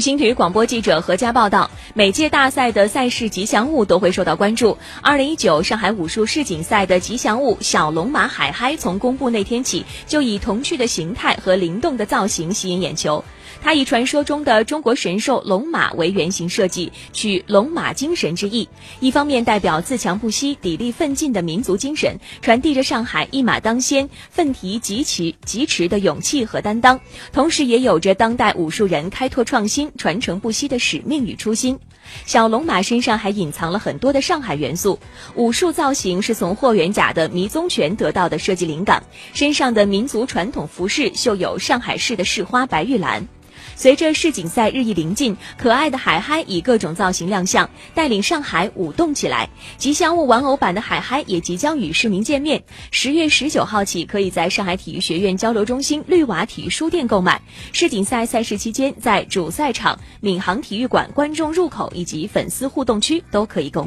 新体育广播记者何佳报道，每届大赛的赛事吉祥物都会受到关注。二零一九上海武术世锦赛的吉祥物小龙马海嗨，从公布那天起就以童趣的形态和灵动的造型吸引眼球。它以传说中的中国神兽龙马为原型设计，取龙马精神之意，一方面代表自强不息、砥砺奋进的民族精神，传递着上海一马当先、奋蹄疾驰疾驰的勇气和担当，同时也有着当代武术人开拓创新。传承不息的使命与初心，小龙马身上还隐藏了很多的上海元素。武术造型是从霍元甲的迷踪拳得到的设计灵感，身上的民族传统服饰绣有上海市的市花白玉兰。随着世锦赛日益临近，可爱的海嗨以各种造型亮相，带领上海舞动起来。吉祥物玩偶版的海嗨也即将与市民见面。十月十九号起，可以在上海体育学院交流中心绿瓦体育书店购买。世锦赛赛事期间，在主赛场、闵行体育馆观众入口以及粉丝互动区都可以购。